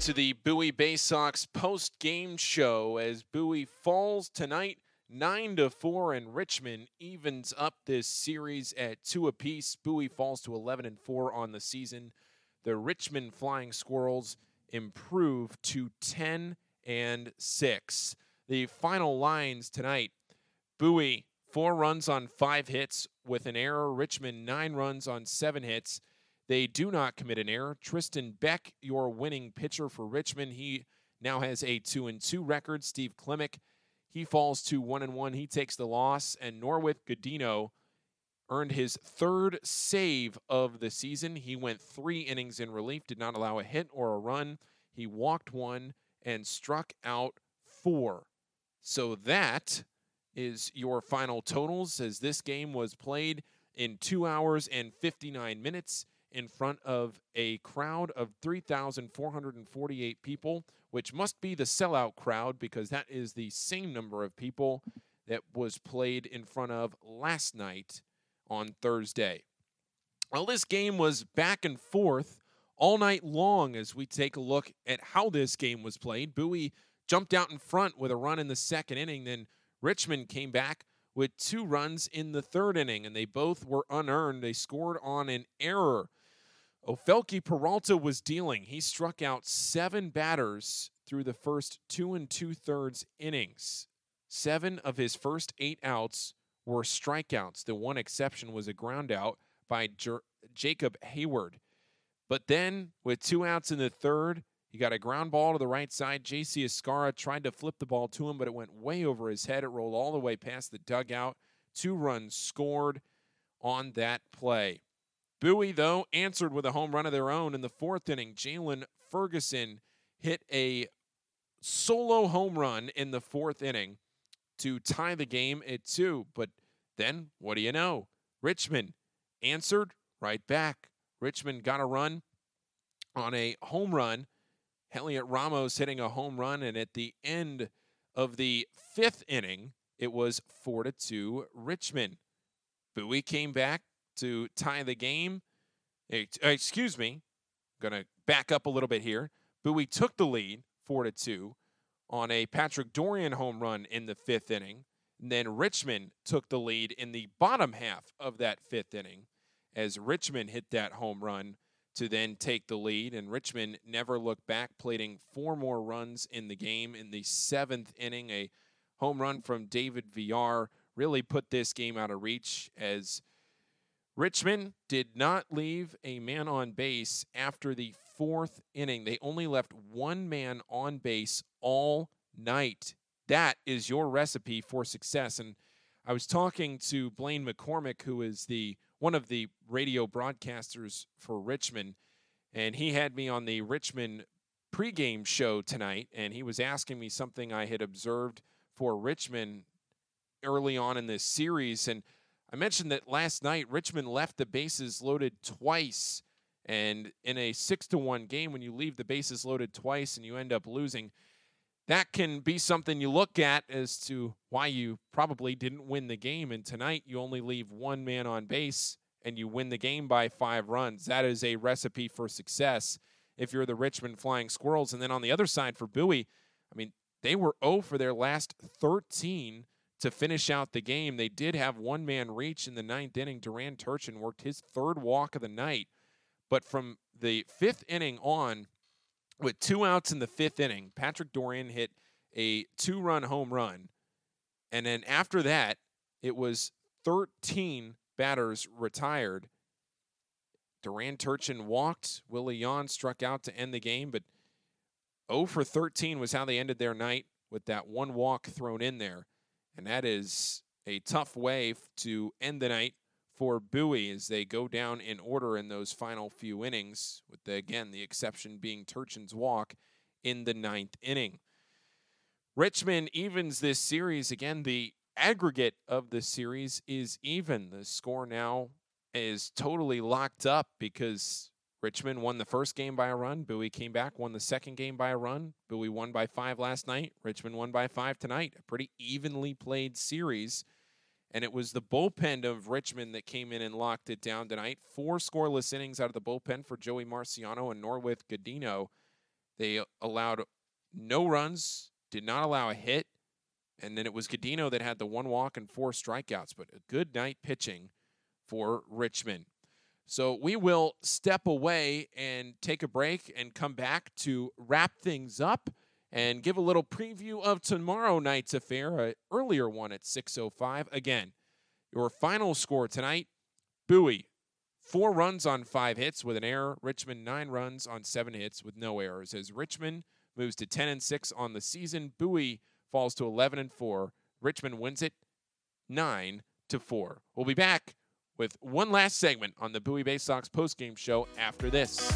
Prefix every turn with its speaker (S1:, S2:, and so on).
S1: to the Bowie Bay Sox post game show as Bowie falls tonight 9 to 4 and Richmond evens up this series at 2 apiece. Bowie falls to 11 and 4 on the season. The Richmond Flying Squirrels improve to 10 and 6. The final lines tonight Bowie, four runs on five hits with an error. Richmond, nine runs on seven hits. They do not commit an error. Tristan Beck, your winning pitcher for Richmond, he now has a two and two record. Steve Klimek, he falls to one and one. He takes the loss, and Norwith Gudino earned his third save of the season. He went three innings in relief, did not allow a hit or a run. He walked one and struck out four. So that is your final totals as this game was played in two hours and 59 minutes in front of a crowd of 3,448 people, which must be the sellout crowd because that is the same number of people that was played in front of last night on Thursday. Well, this game was back and forth all night long as we take a look at how this game was played. Bowie jumped out in front with a run in the second inning, then Richmond came back with two runs in the third inning, and they both were unearned. They scored on an error Ofelky Peralta was dealing. He struck out seven batters through the first two and two thirds innings. Seven of his first eight outs were strikeouts. The one exception was a ground out by Jer- Jacob Heyward. But then, with two outs in the third, he got a ground ball to the right side. J.C. Escarra tried to flip the ball to him, but it went way over his head. It rolled all the way past the dugout. Two runs scored on that play. Bowie, though, answered with a home run of their own in the fourth inning. Jalen Ferguson hit a solo home run in the fourth inning to tie the game at two. But then, what do you know? Richmond answered right back. Richmond got a run on a home run. Heliot Ramos hitting a home run, and at the end of the fifth inning, it was four to two Richmond. Bowie came back, to tie the game. Uh, excuse me, going to back up a little bit here. Bowie took the lead, four to two, on a Patrick Dorrian home run in the fifth inning. And then Richmond took the lead in the bottom half of that fifth inning as Richmond hit that home run to then take the lead. And Richmond never looked back, plating four more runs in the game. In the seventh inning, a home run from David Villar really put this game out of reach as Richmond did not leave a man on base after the fourth inning. They only left one man on base all night. That is your recipe for success. And I was talking to Blaine McCormick, who is the one of the radio broadcasters for Richmond, and he had me on the Richmond pregame show tonight, and he was asking me something I had observed for Richmond early on in this series, and I mentioned that last night Richmond left the bases loaded twice. And in a six to one game, when you leave the bases loaded twice and you end up losing, that can be something you look at as to why you probably didn't win the game. And tonight, you only leave one man on base and you win the game by five runs. That is a recipe for success if you're the Richmond Flying Squirrels. And then on the other side for Bowie, I mean, they were 0 for their last 13 to finish out the game. They did have one man reach in the ninth inning. Doran Turchin worked his third walk of the night. But from the fifth inning on, with two outs in the fifth inning, Patrick Dorrian hit a two run home run. And then after that, it was 13 batters retired. Doran Turchin walked. Willy Yahn struck out to end the game, but 0 for 13 was how they ended their night with that one walk thrown in there. And that is a tough way to end the night for Bowie as they go down in order in those final few innings, with the, again the exception being Turchin's walk in the ninth inning. Richmond evens this series again. The aggregate of the series is even. The score now is totally locked up because Richmond won the first game by a run. Bowie came back, won the second game by a run. Bowie won by five last night. Richmond won by five tonight. A pretty evenly played series. And it was the bullpen of Richmond that came in and locked it down tonight. Four scoreless innings out of the bullpen for Joey Marciano and Norwith Gudino. They allowed no runs, did not allow a hit, and then it was Gudino that had the one walk and four strikeouts. But a good night pitching for Richmond. So we will step away and take a break and come back to wrap things up and give a little preview of tomorrow night's affair, an earlier one at 6:05. Again, your final score tonight: Bowie, four runs on five hits with an error. Richmond nine runs on seven hits with no errors. As Richmond moves to 10 and six on the season, Bowie falls to 11 and four. Richmond wins it nine to four. We'll be back with one last segment on the Bowie Bay Sox postgame show after this.